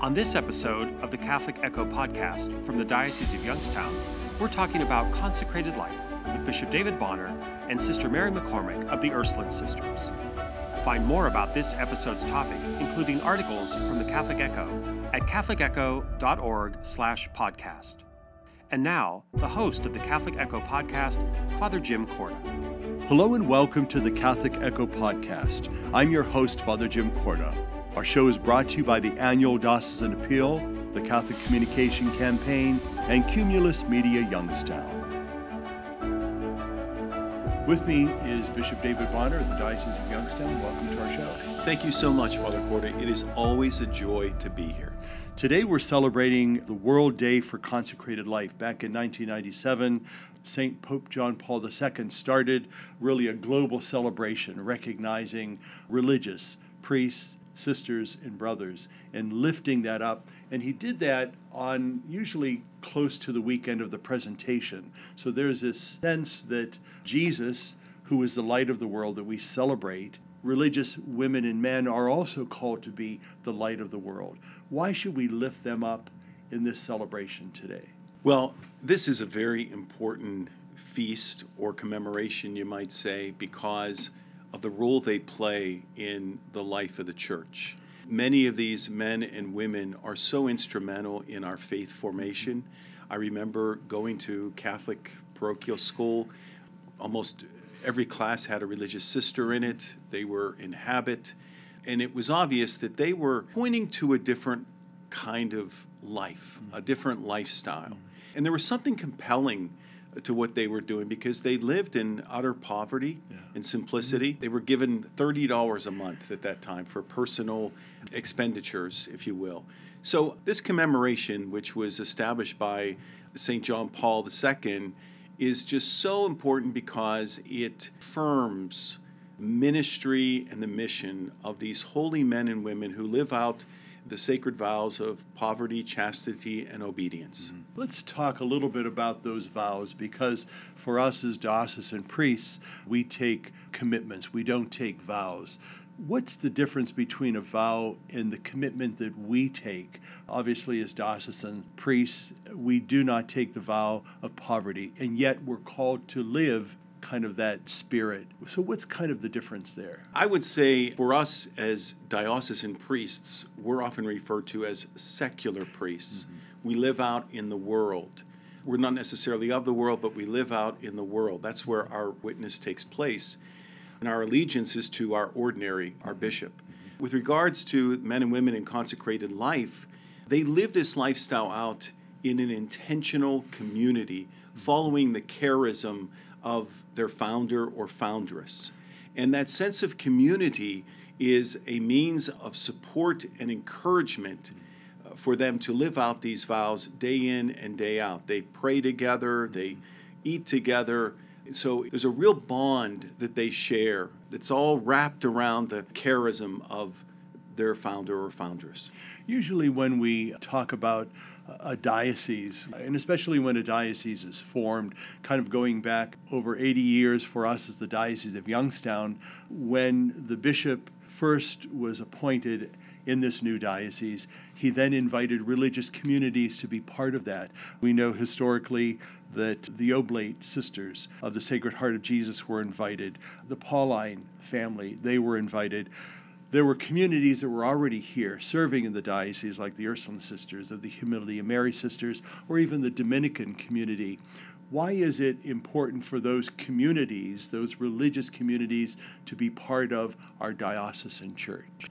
On this episode of the Catholic Echo podcast from the Diocese of Youngstown, we're talking about consecrated life with Bishop David Bonnar and Sister Mary McCormick of the Ursuline Sisters. Find more about this episode's topic, including articles from the Catholic Echo, at catholicecho.org/podcast. And now, the host of the Catholic Echo podcast, Father Jim Korda. Hello and welcome to the Catholic Echo podcast. I'm your host, Father Jim Korda. Our show is brought to you by the annual Diocesan Appeal, the Catholic Communication Campaign, and Cumulus Media Youngstown. With me is Bishop David Bonnar of the Diocese of Youngstown. Welcome to our show. Thank you so much, Father Korda. It is always a joy to be here. Today we're celebrating the World Day for Consecrated Life. Back in 1997, St. Pope John Paul II started really a global celebration recognizing religious, priests, sisters, and brothers and lifting that up. And he did that on usually close to the weekend of the presentation. So there's this sense that Jesus, who is the light of the world that we celebrate, religious women and men are also called to be the light of the world. Why should we lift them up in this celebration today? Well, this is a very important feast or commemoration, you might say, because of the role they play in the life of the church. Many of these men and women are so instrumental in our faith formation. I remember going to Catholic parochial school. Almost every class had a religious sister in it. They were in habit. And it was obvious that they were pointing to a different kind of life, a different lifestyle. And there was something compelling to what they were doing because they lived in utter poverty yeah. and simplicity. Mm-hmm. They were given $30 a month at that time for personal expenditures, if you will. So, this commemoration, which was established by St. John Paul II, is just so important because it affirms ministry and the mission of these holy men and women who live out the sacred vows of poverty, chastity, and obedience. Mm-hmm. Let's talk a little bit about those vows because for us as diocesan priests, we take commitments, we don't take vows. What's the difference between a vow and the commitment that we take? Obviously, as diocesan priests, we do not take the vow of poverty, and yet we're called to live kind of that spirit. So, what's kind of the difference there? I would say for us as diocesan priests, we're often referred to as secular priests. Mm-hmm. We live out in the world. We're not necessarily of the world, but we live out in the world. That's where our witness takes place. And our allegiance is to our ordinary, our mm-hmm. bishop. Mm-hmm. With regards to men and women in consecrated life, they live this lifestyle out in an intentional community, following the charism of their founder or foundress. And that sense of community is a means of support and encouragement uh, for them to live out these vows day in and day out. They pray together, they eat together. So there's a real bond that they share that's all wrapped around the charism of their founder or foundress. Usually, when we talk about a diocese, and especially when a diocese is formed, kind of going back over 80 years for us as the Diocese of Youngstown, when the bishop first was appointed in this new diocese, he then invited religious communities to be part of that. We know historically that the Oblate sisters of the Sacred Heart of Jesus were invited, the Pauline family, they were invited there were communities that were already here serving in the diocese, like the Ursuline Sisters, or the Humility of Mary Sisters, or even the Dominican community. Why is it important for those communities, those religious communities, to be part of our diocesan church?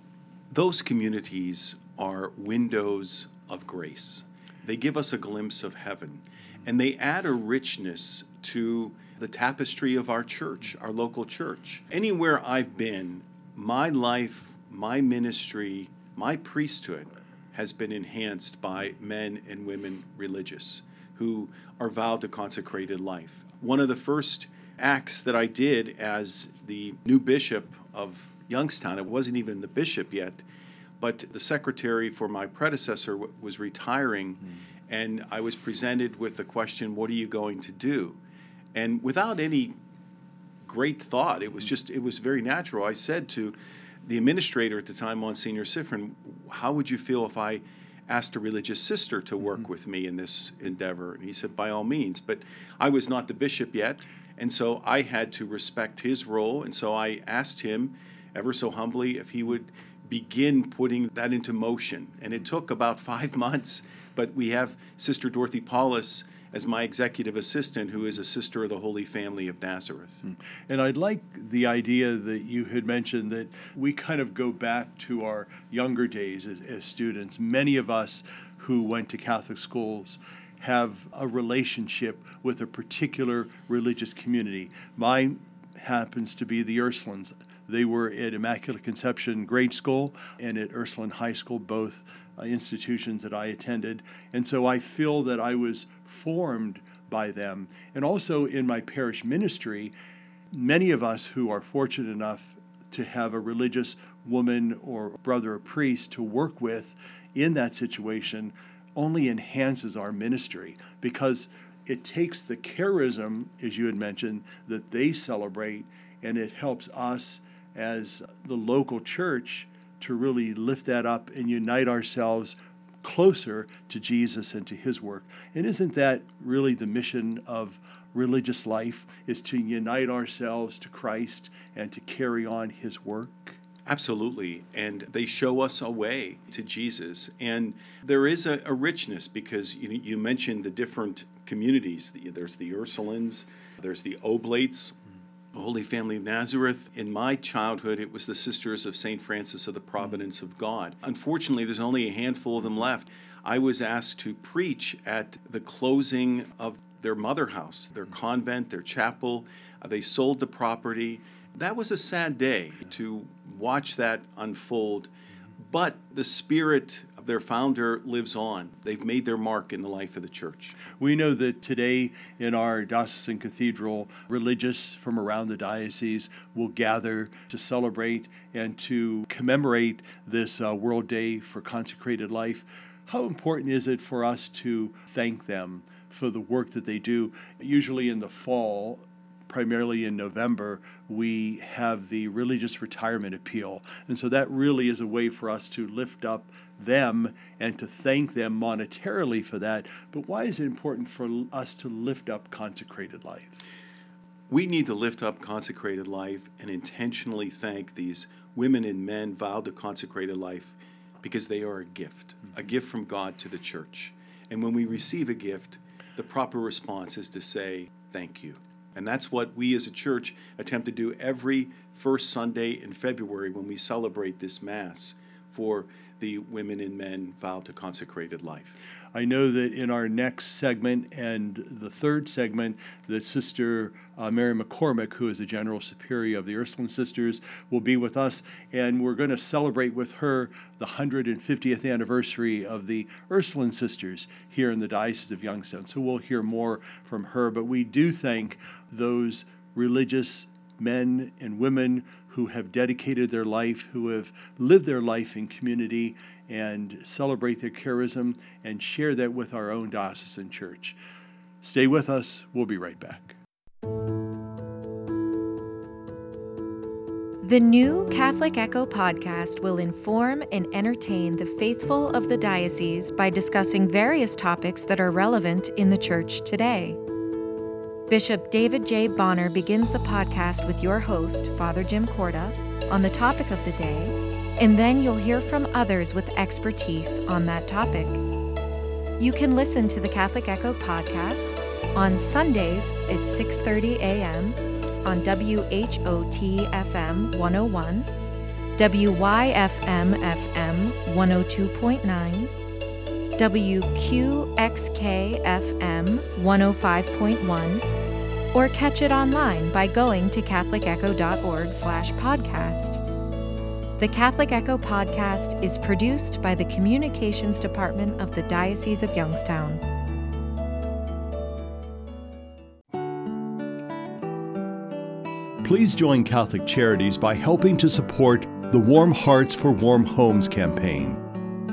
Those communities are windows of grace. They give us a glimpse of heaven, and they add a richness to the tapestry of our church, our local church. Anywhere I've been, my life, my ministry, my priesthood has been enhanced by men and women religious who are vowed to consecrated life. One of the first acts that I did as the new bishop of Youngstown, it wasn't even the bishop yet, but the secretary for my predecessor w- was retiring, mm. and I was presented with the question, What are you going to do? And without any great thought. It was just, it was very natural. I said to the administrator at the time, Monsignor Siffrin, how would you feel if I asked a religious sister to work mm-hmm. with me in this endeavor. And he said, by all means. But I was not the bishop yet. And so I had to respect his role. And so I asked him, ever so humbly, if he would begin putting that into motion. And it took about five months. But we have Sister Dorothy Paulus as my executive assistant, who is a sister of the Holy Family of Nazareth. Hmm. And I'd like the idea that you had mentioned that we kind of go back to our younger days as, as students. Many of us who went to Catholic schools have a relationship with a particular religious community. Mine happens to be the Ursulines. They were at Immaculate Conception Grade School and at Ursuline High School, both uh, institutions that I attended. And so I feel that I was formed by them. And also in my parish ministry, many of us who are fortunate enough to have a religious woman or brother or priest to work with in that situation only enhances our ministry because it takes the charism, as you had mentioned, that they celebrate, and it helps us as the local church to really lift that up and unite ourselves closer to Jesus and to his work. And isn't that really the mission of religious life is to unite ourselves to Christ and to carry on his work? Absolutely. And they show us a way to Jesus. And there is a, a richness because you, you, mentioned the different communities. There's the Ursulines, there's the Oblates, the Holy Family of Nazareth. In my childhood, it was the Sisters of St. Francis of the Providence of God. Unfortunately, there's only a handful of them left. I was asked to preach at the closing of their mother house, their convent, their chapel. Uh, they sold the property. That was a sad day to watch that unfold. But the spirit their founder lives on. They've made their mark in the life of the church. We know that today in our diocesan cathedral, religious from around the diocese will gather to celebrate and to commemorate this uh, World Day for Consecrated Life. How important is it for us to thank them for the work that they do? Usually in the fall, primarily in November, we have the religious retirement appeal. And so that really is a way for us to lift up them and to thank them monetarily for that. But why is it important for us to lift up consecrated life? We need to lift up consecrated life and intentionally thank these women and men vowed to consecrated life because they are a gift, a mm-hmm. gift from God to the church. And when we receive a gift, the proper response is to say, Thank you. And that's what we as a church attempt to do every first Sunday in February when we celebrate this Mass for the women and men vowed to consecrated life. I know that in our next segment and the third segment, that Sister uh, Mary McCormick, who is the General Superior of the Ursuline Sisters, will be with us, and we're going to celebrate with her the 150th anniversary of the Ursuline Sisters here in the Diocese of Youngstown. So we'll hear more from her, but we do thank those religious men and women who have dedicated their life, who have lived their life in community, and celebrate their charism and share that with our own diocesan church. Stay with us. We'll be right back. The new Catholic Echo podcast will inform and entertain the faithful of the diocese by discussing various topics that are relevant in the church today. Bishop David J. Bonnar begins the podcast with your host, Father Jim Korda, on the topic of the day, and then you'll hear from others with expertise on that topic. You can listen to the Catholic Echo podcast on Sundays at 6:30 a.m. on WHOT FM 101, WYFM FM 102.9, WQXK FM 105.1, or catch it online by going to catholicecho.org slash podcast. The Catholic Echo podcast is produced by the Communications Department of the Diocese of Youngstown. Please join Catholic Charities by helping to support the Warm Hearts for Warm Homes campaign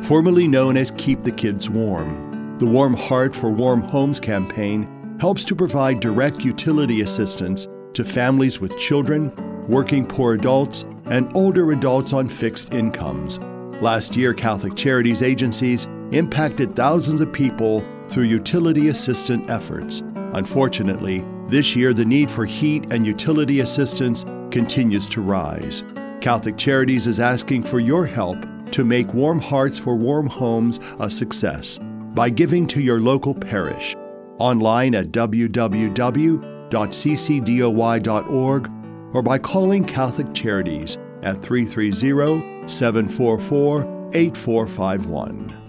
formerly known as Keep the Kids Warm. The Warm Heart for Warm Homes campaign helps to provide direct utility assistance to families with children, working poor adults, and older adults on fixed incomes. Last year, Catholic Charities agencies impacted thousands of people through utility assistant efforts. Unfortunately, this year the need for heat and utility assistance continues to rise. Catholic Charities is asking for your help to make Warm Hearts for Warm Homes a success by giving to your local parish online at www.ccdoy.org or by calling Catholic Charities at 330 744 8451.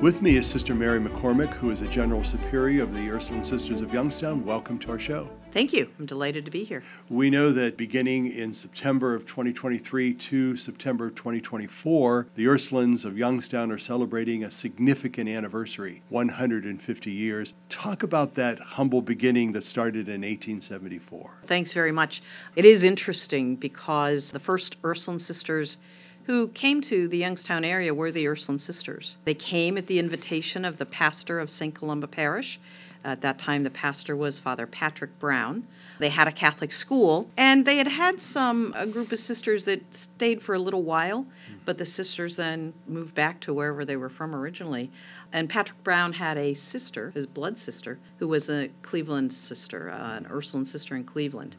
With me is Sister Mary McCormick, who is a General Superior of the Ursuline Sisters of Youngstown. Welcome to our show. Thank you. I'm delighted to be here. We know that beginning in September of 2023 to September of 2024, the Ursulines of Youngstown are celebrating a significant anniversary 150 years. Talk about that humble beginning that started in 1874. Thanks very much. It is interesting because the first Ursuline sisters who came to the Youngstown area were the Ursuline sisters. They came at the invitation of the pastor of St. Columba Parish. At that time, the pastor was Father Patrick Brown. They had a Catholic school, and they had had some a group of sisters that stayed for a little while, but the sisters then moved back to wherever they were from originally. And Patrick Brown had a sister, his blood sister, who was a Cleveland sister, uh, an Ursuline sister in Cleveland.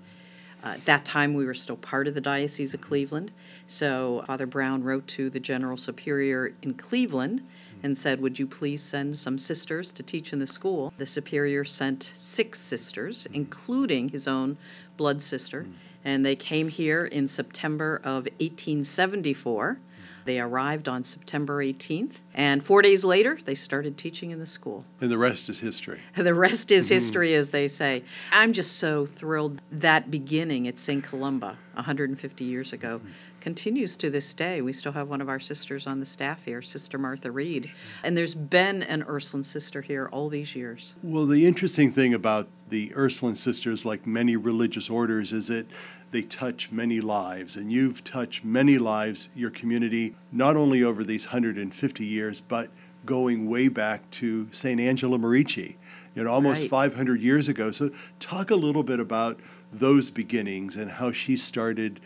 Uh, at that time, we were still part of the Diocese of Cleveland. So Father Brown wrote to the General Superior in Cleveland and said, Would you please send some sisters to teach in the school? The Superior sent six sisters, including his own blood sister, and they came here in September of 1874. They arrived on September 18th, and four days later, they started teaching in the school. And the rest is history. The rest is mm-hmm. history, as they say. I'm just so thrilled that beginning at St. Columba 150 years ago mm-hmm. continues to this day. We still have one of our sisters on the staff here, Sister Martha Reed. And there's been an Ursuline sister here all these years. Well, the interesting thing about the Ursuline sisters, like many religious orders, is that they touch many lives. And you've touched many lives, your community, not only over these 150 years, but going way back to St. Angela Merici, you know, almost Right. 500 years ago. So, talk a little bit about those beginnings and how she started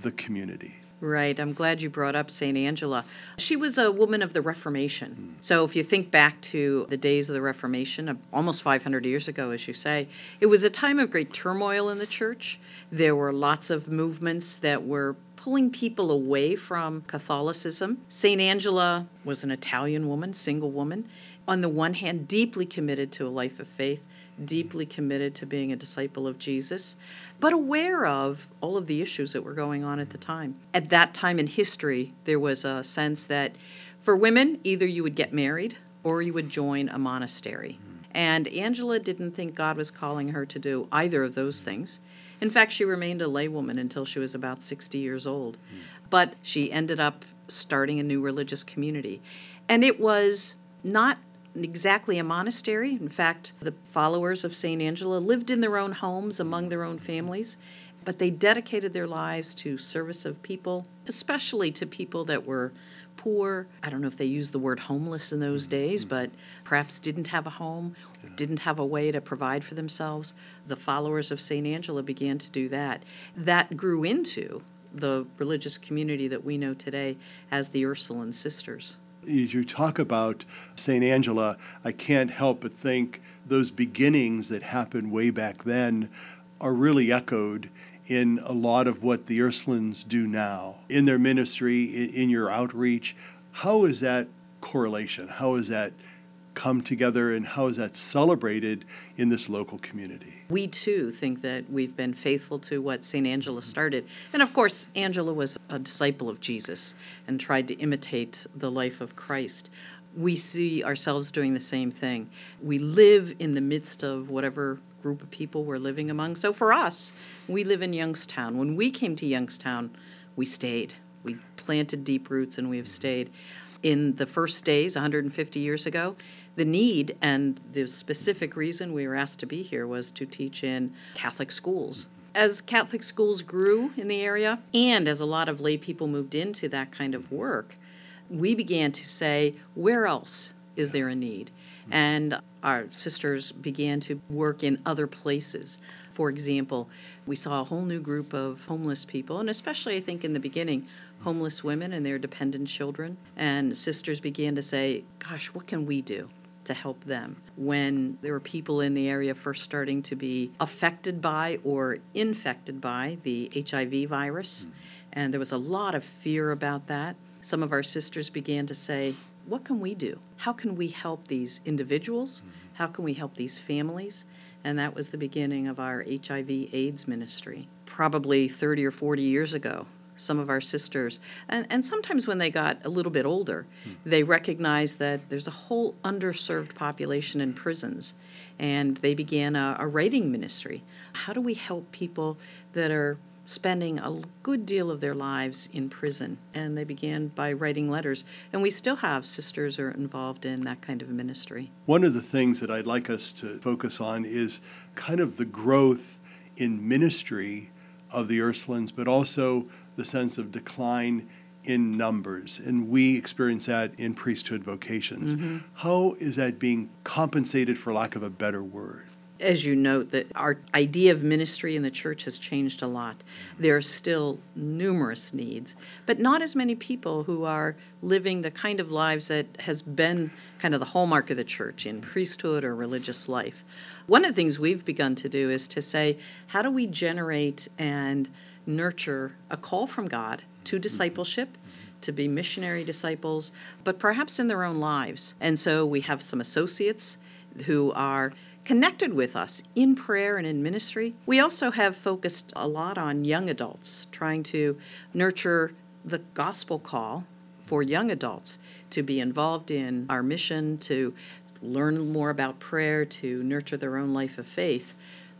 the community. Right. I'm glad you brought up St. Angela. She was a woman of the Reformation. So if you think back to the days of the Reformation, almost 500 years ago, as you say, it was a time of great turmoil in the church. There were lots of movements that were pulling people away from Catholicism. St. Angela was an Italian woman, single woman. On the one hand, deeply committed to a life of faith, deeply committed to being a disciple of Jesus, but aware of all of the issues that were going on at the time. At that time in history, there was a sense that for women, either you would get married or you would join a monastery. Mm-hmm. And Angela didn't think God was calling her to do either of those things. In fact, she remained a laywoman until she was about 60 years old. Mm. But she ended up starting a new religious community. And it was not exactly a monastery. In fact, the followers of St. Angela lived in their own homes among their own families, but they dedicated their lives to service of people, especially to people that were poor. I don't know if they used the word homeless in those mm-hmm. days, but perhaps didn't have a home, didn't have a way to provide for themselves. The followers of St. Angela began to do that. That grew into the religious community that we know today as the Ursuline Sisters. As you talk about St. Angela, I can't help but think those beginnings that happened way back then are really echoed in a lot of what the Ursulines do now in their ministry, in, in your outreach. How is that correlation? How is that come together and how is that celebrated in this local community? We too think that we've been faithful to what St. Angela started. And of course, Angela was a disciple of Jesus and tried to imitate the life of Christ. We see ourselves doing the same thing. We live in the midst of whatever group of people we're living among. So for us, we live in Youngstown. When we came to Youngstown, we stayed. We planted deep roots and we have stayed. In the first days, 150 years ago, the need and the specific reason we were asked to be here was to teach in Catholic schools. As Catholic schools grew in the area, and as a lot of lay people moved into that kind of work, we began to say, where else is there a need? And our sisters began to work in other places. For example, we saw a whole new group of homeless people, and especially I think in the beginning, homeless women and their dependent children. And sisters began to say, Gosh, what can we do? To help them. When there were people in the area first starting to be affected by or infected by the HIV virus, mm. and there was a lot of fear about that, some of our sisters began to say, What can we do? How can we help these individuals? Mm. How can we help these families? And that was the beginning of our HIV AIDS ministry, probably 30 or 40 years ago some of our sisters. And, and sometimes when they got a little bit older, hmm. they recognized that there's a whole underserved population in prisons. And they began a, a writing ministry. How do we help people that are spending a good deal of their lives in prison? And they began by writing letters. And we still have sisters are involved in that kind of ministry. One of the things that I'd like us to focus on is kind of the growth in ministry of the Ursulines, but also the sense of decline in numbers. And we experience that in priesthood vocations. Mm-hmm. How is that being compensated, for lack of a better word? As you note, that our idea of ministry in the church has changed a lot. There are still numerous needs, but not as many people who are living the kind of lives that has been kind of the hallmark of the church in priesthood or religious life. One of the things we've begun to do is to say, how do we generate and nurture a call from God to mm-hmm. discipleship, to be missionary disciples, but perhaps in their own lives. And so we have some associates who are connected with us in prayer and in ministry. We also have focused a lot on young adults, trying to nurture the gospel call for young adults to be involved in our mission, to learn more about prayer, to nurture their own life of faith.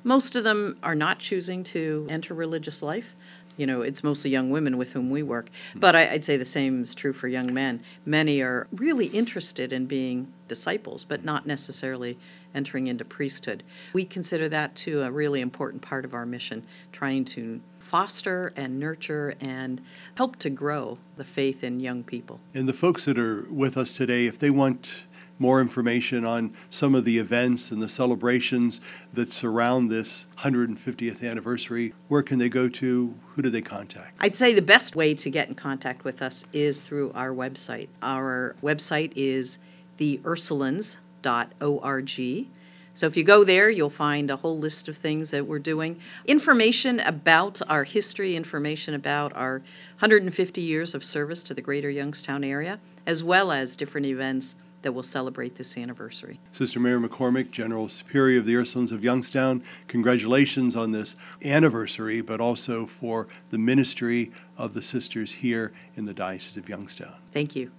Most of them are not choosing to enter religious life. You know, it's mostly young women with whom we work. But I, would say the same is true for young men. Many are really interested in being disciples, but not necessarily entering into priesthood. We consider that, too, a really important part of our mission, trying to foster and nurture and help to grow the faith in young people. And the folks that are with us today, if they want more information on some of the events and the celebrations that surround this 150th anniversary, where can they go to? Who do they contact? I'd say the best way to get in contact with us is through our website. Our website is theursulines.org. So if you go there, you'll find a whole list of things that we're doing. Information about our history, information about our 150 years of service to the greater Youngstown area, as well as different events that will celebrate this anniversary. Sister Mary McCormick, General Superior of the Ursulines of Youngstown, congratulations on this anniversary, but also for the ministry of the sisters here in the Diocese of Youngstown. Thank you.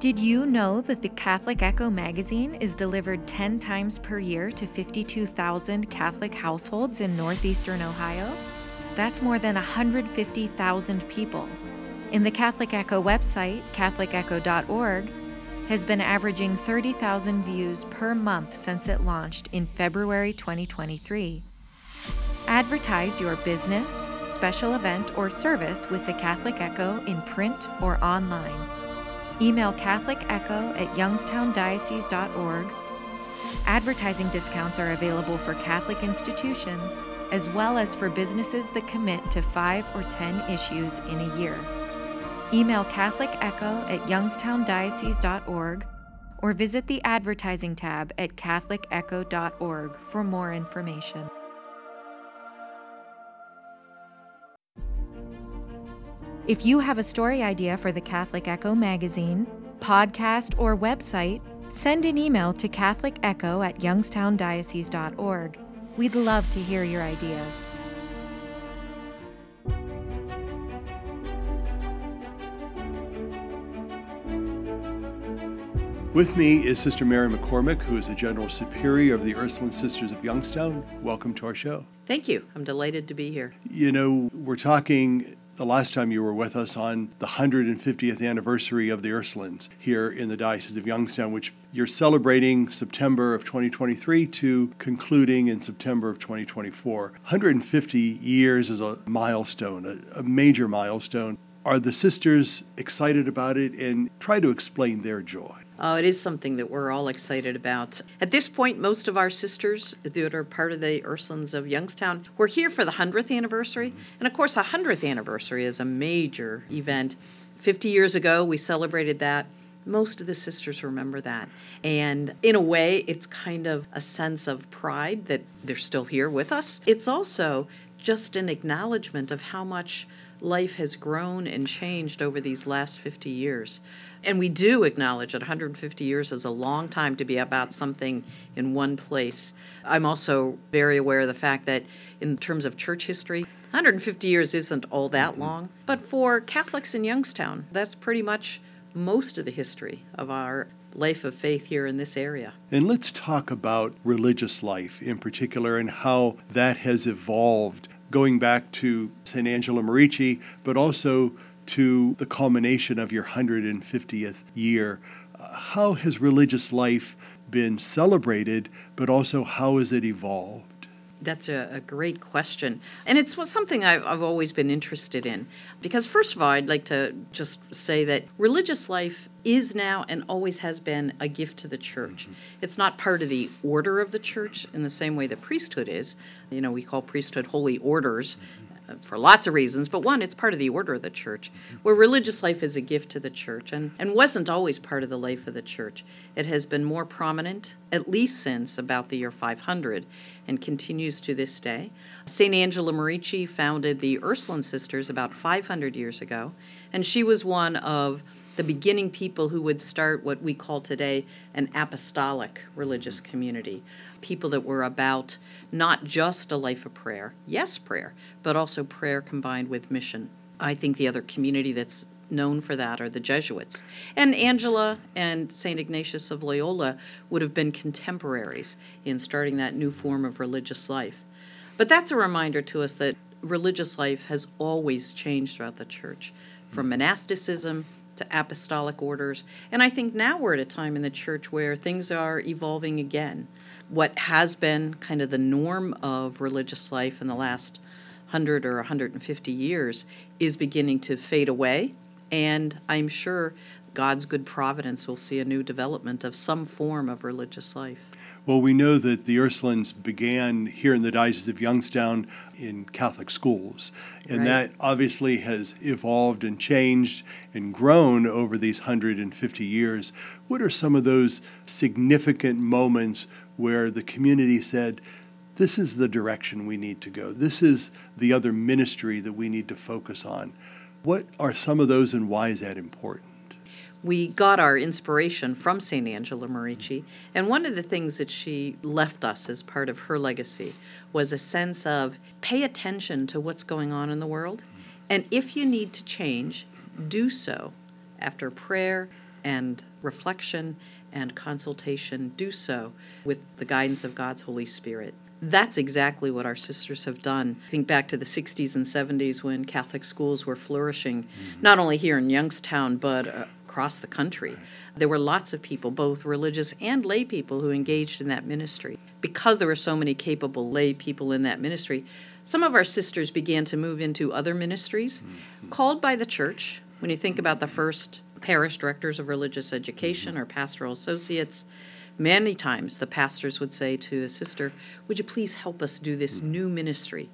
Did you know that the Catholic Echo magazine is delivered 10 times per year to 52,000 Catholic households in northeastern Ohio? That's more than 150,000 people in the Catholic Echo website, catholicecho.org, has been averaging 30,000 views per month since it launched in February 2023. Advertise your business, special event, or service with the Catholic Echo in print or online. Email catholicecho at youngstowndiocese.org. Advertising discounts are available for Catholic institutions as well as for businesses that commit to five or ten issues in a year. Email Catholic Echo at youngstowndiocese.org or visit the advertising tab at catholicecho.org for more information. If you have a story idea for the Catholic Echo magazine, podcast, or website, send an email to catholicecho at youngstowndiocese.org. We'd love to hear your ideas. With me is Sister Mary McCormick, who is the General Superior of the Ursuline Sisters of Youngstown. Welcome to our show. Thank you. I'm delighted to be here. You know, we're talking the last time you were with us on the 150th anniversary of the Ursulines here in the Diocese of Youngstown, which you're celebrating September of 2023 to concluding in September of 2024. 150 years is a milestone, a, a major milestone. Are the sisters excited about it and try to explain their joy? Uh, it is something that we're all excited about. At this point, most of our sisters that are part of the Ursulines of Youngstown were here for the 100th anniversary. And of course, a 100th anniversary is a major event. 50 years ago, we celebrated that. Most of the sisters remember that. And in a way, it's kind of a sense of pride that they're still here with us. It's also just an acknowledgement of how much life has grown and changed over these last 50 years. And we do acknowledge that 150 years is a long time to be about something in one place. I'm also very aware of the fact that, in terms of church history, 150 years isn't all that long. But for Catholics in Youngstown, that's pretty much most of the history of our life of faith here in this area. And let's talk about religious life in particular and how that has evolved going back to St. Angela Merici, but also to the culmination of your 150th year. Uh, how has religious life been celebrated, but also how has it evolved? That's a, a, great question. And it's something I've, I've, always been interested in. Because, first of all, I'd like to just say that religious life is now and always has been a gift to the church. Mm-hmm. It's not part of the order of the church in the same way that priesthood is. You know, we call priesthood holy orders. Mm-hmm for lots of reasons, but one, it's part of the order of the church, where religious life is a gift to the church and, and wasn't always part of the life of the church. It has been more prominent, at least since about the year 500, and continues to this day. St. Angela Merici founded the Ursuline Sisters about 500 years ago, and she was one of the beginning people who would start what we call today an apostolic religious mm-hmm. community. People that were about not just a life of prayer, yes, prayer, but also prayer combined with mission. I think the other community that's known for that are the Jesuits. And Angela and St. Ignatius of Loyola would have been contemporaries in starting that new form of religious life. But that's a reminder to us that religious life has always changed throughout the church, from mm-hmm. monasticism to apostolic orders. And I think now we're at a time in the church where things are evolving again. What has been kind of the norm of religious life in the last 100 or 150 years is beginning to fade away. And I'm sure God's good providence will see a new development of some form of religious life. Well, we know that the Ursulines began here in the Diocese of Youngstown in Catholic schools, and right. that obviously has evolved and changed and grown over these 150 years. What are some of those significant moments where the community said, this is the direction we need to go. This is the other ministry that we need to focus on. What are some of those and why is that important? We got our inspiration from St. Angela Merici. And one of the things that she left us as part of her legacy was a sense of pay attention to what's going on in the world. And if you need to change, do so after prayer and reflection and consultation. Do so with the guidance of God's Holy Spirit. That's exactly what our sisters have done. Think back to the 60s and 70s when Catholic schools were flourishing, mm-hmm. not only here in Youngstown, but uh, across the country. There were lots of people, both religious and lay people, who engaged in that ministry. Because there were so many capable lay people in that ministry, some of our sisters began to move into other ministries mm-hmm. called by the church. When you think about the first parish directors of religious education or pastoral associates, many times the pastors would say to the sister, Would you please help us do this new ministry?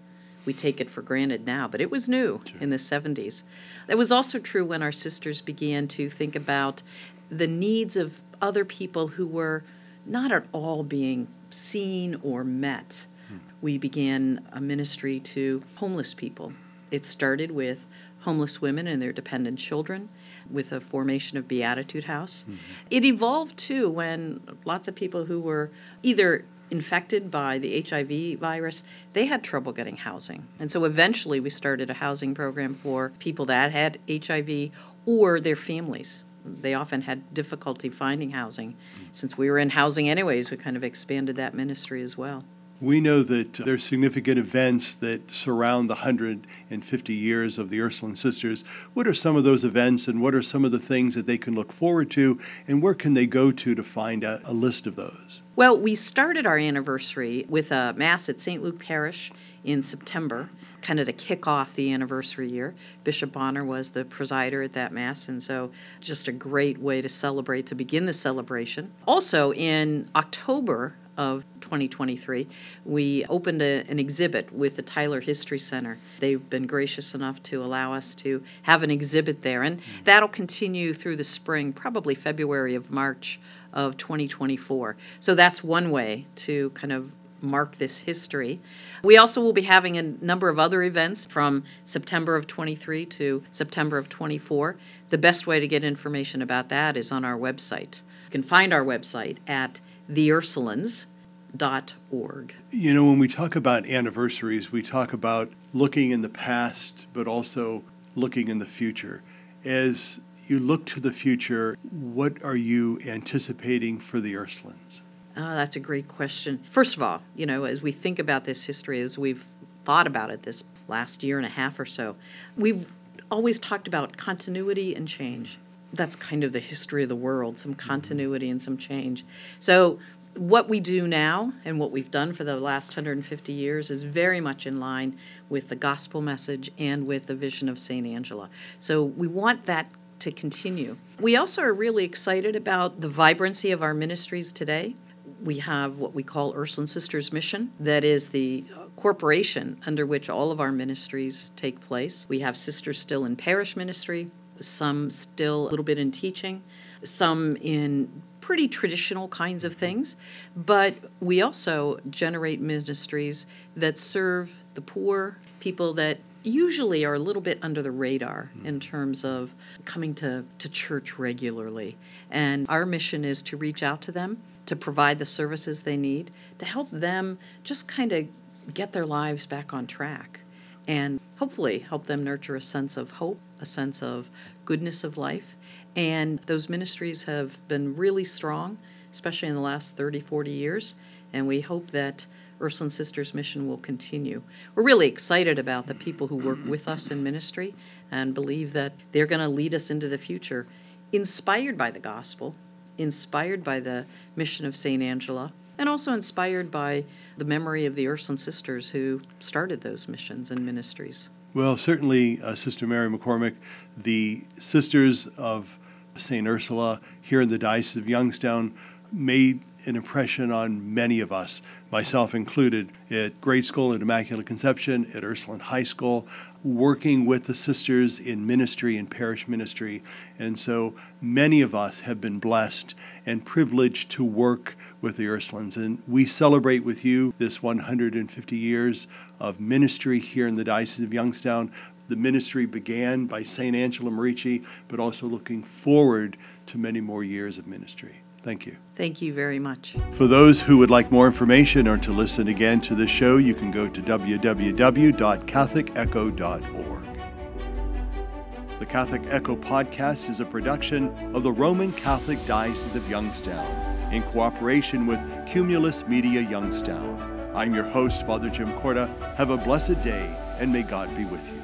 We take it for granted now, but it was new sure. in the 70s. It was also true when our sisters began to think about the needs of other people who were not at all being seen or met. Hmm. We began a ministry to homeless people. It started with homeless women and their dependent children with a formation of Beatitude House. Mm-hmm. It evolved too when lots of people who were either infected by the HIV virus, they had trouble getting housing. And so eventually we started a housing program for people that had HIV or their families. They often had difficulty finding housing. Since we were in housing anyways, we kind of expanded that ministry as well. We know that there's significant events that surround the 150 years of the Ursuline Sisters. What are some of those events and what are some of the things that they can look forward to and where can they go to to find a, a list of those? Well, we started our anniversary with a Mass at St. Luke Parish in September kind of to kick off the anniversary year. Bishop Bonnar was the presider at that Mass, and so just a great way to celebrate, to begin the celebration. Also, in October of 2023, we opened a, an exhibit with the Tyler History Center. They've been gracious enough to allow us to have an exhibit there, and mm. that'll continue through the spring, probably February of March of 2024. So that's one way to kind of mark this history. We also will be having a number of other events from September of 23 to September of 24. The best way to get information about that is on our website. You can find our website at theursulines.org. You know, when we talk about anniversaries, we talk about looking in the past, but also looking in the future. As you look to the future, what are you anticipating for the Ursulines? Oh, that's a great question. First of all, you know, as we think about this history, as we've thought about it this last year and a half or so, we've always talked about continuity and change. That's kind of the history of the world some mm-hmm. continuity and some change. So, what we do now and what we've done for the last 150 years is very much in line with the gospel message and with the vision of St. Angela. So, we want that to continue. We also are really excited about the vibrancy of our ministries today we have what we call Ursuline Sisters Mission, that is the corporation under which all of our ministries take place. We have sisters still in parish ministry, some still a little bit in teaching, some in pretty traditional kinds of things, but we also generate ministries that serve the poor, people that usually are a little bit under the radar hmm. in terms of coming to, to church regularly. And our mission is to reach out to them to provide the services they need, to help them just kind of get their lives back on track and hopefully help them nurture a sense of hope, a sense of goodness of life. And those ministries have been really strong, especially in the last 30, 40 years. And we hope that Ursuline Sisters mission will continue. We're really excited about the people who work with us in ministry and believe that they're going to lead us into the future, inspired by the gospel, inspired by the mission of St. Angela and also inspired by the memory of the Ursuline sisters who started those missions and ministries. Well, certainly, uh, Sister Mary McCormick, the Sisters of St. Ursula here in the Diocese of Youngstown made an impression on many of us, myself included, at grade school at Immaculate Conception, at Ursuline High School, working with the sisters in ministry and parish ministry. And so many of us have been blessed and privileged to work with the Ursulines. And we celebrate with you this 150 years of ministry here in the Diocese of Youngstown. The ministry began by St. Angela Merici, but also looking forward to many more years of ministry. Thank you. Thank you very much. For those who would like more information or to listen again to the show, you can go to www.catholicecho.org. The Catholic Echo podcast is a production of the Roman Catholic Diocese of Youngstown in cooperation with Cumulus Media Youngstown. I'm your host, Father Jim Korda. Have a blessed day, and may God be with you.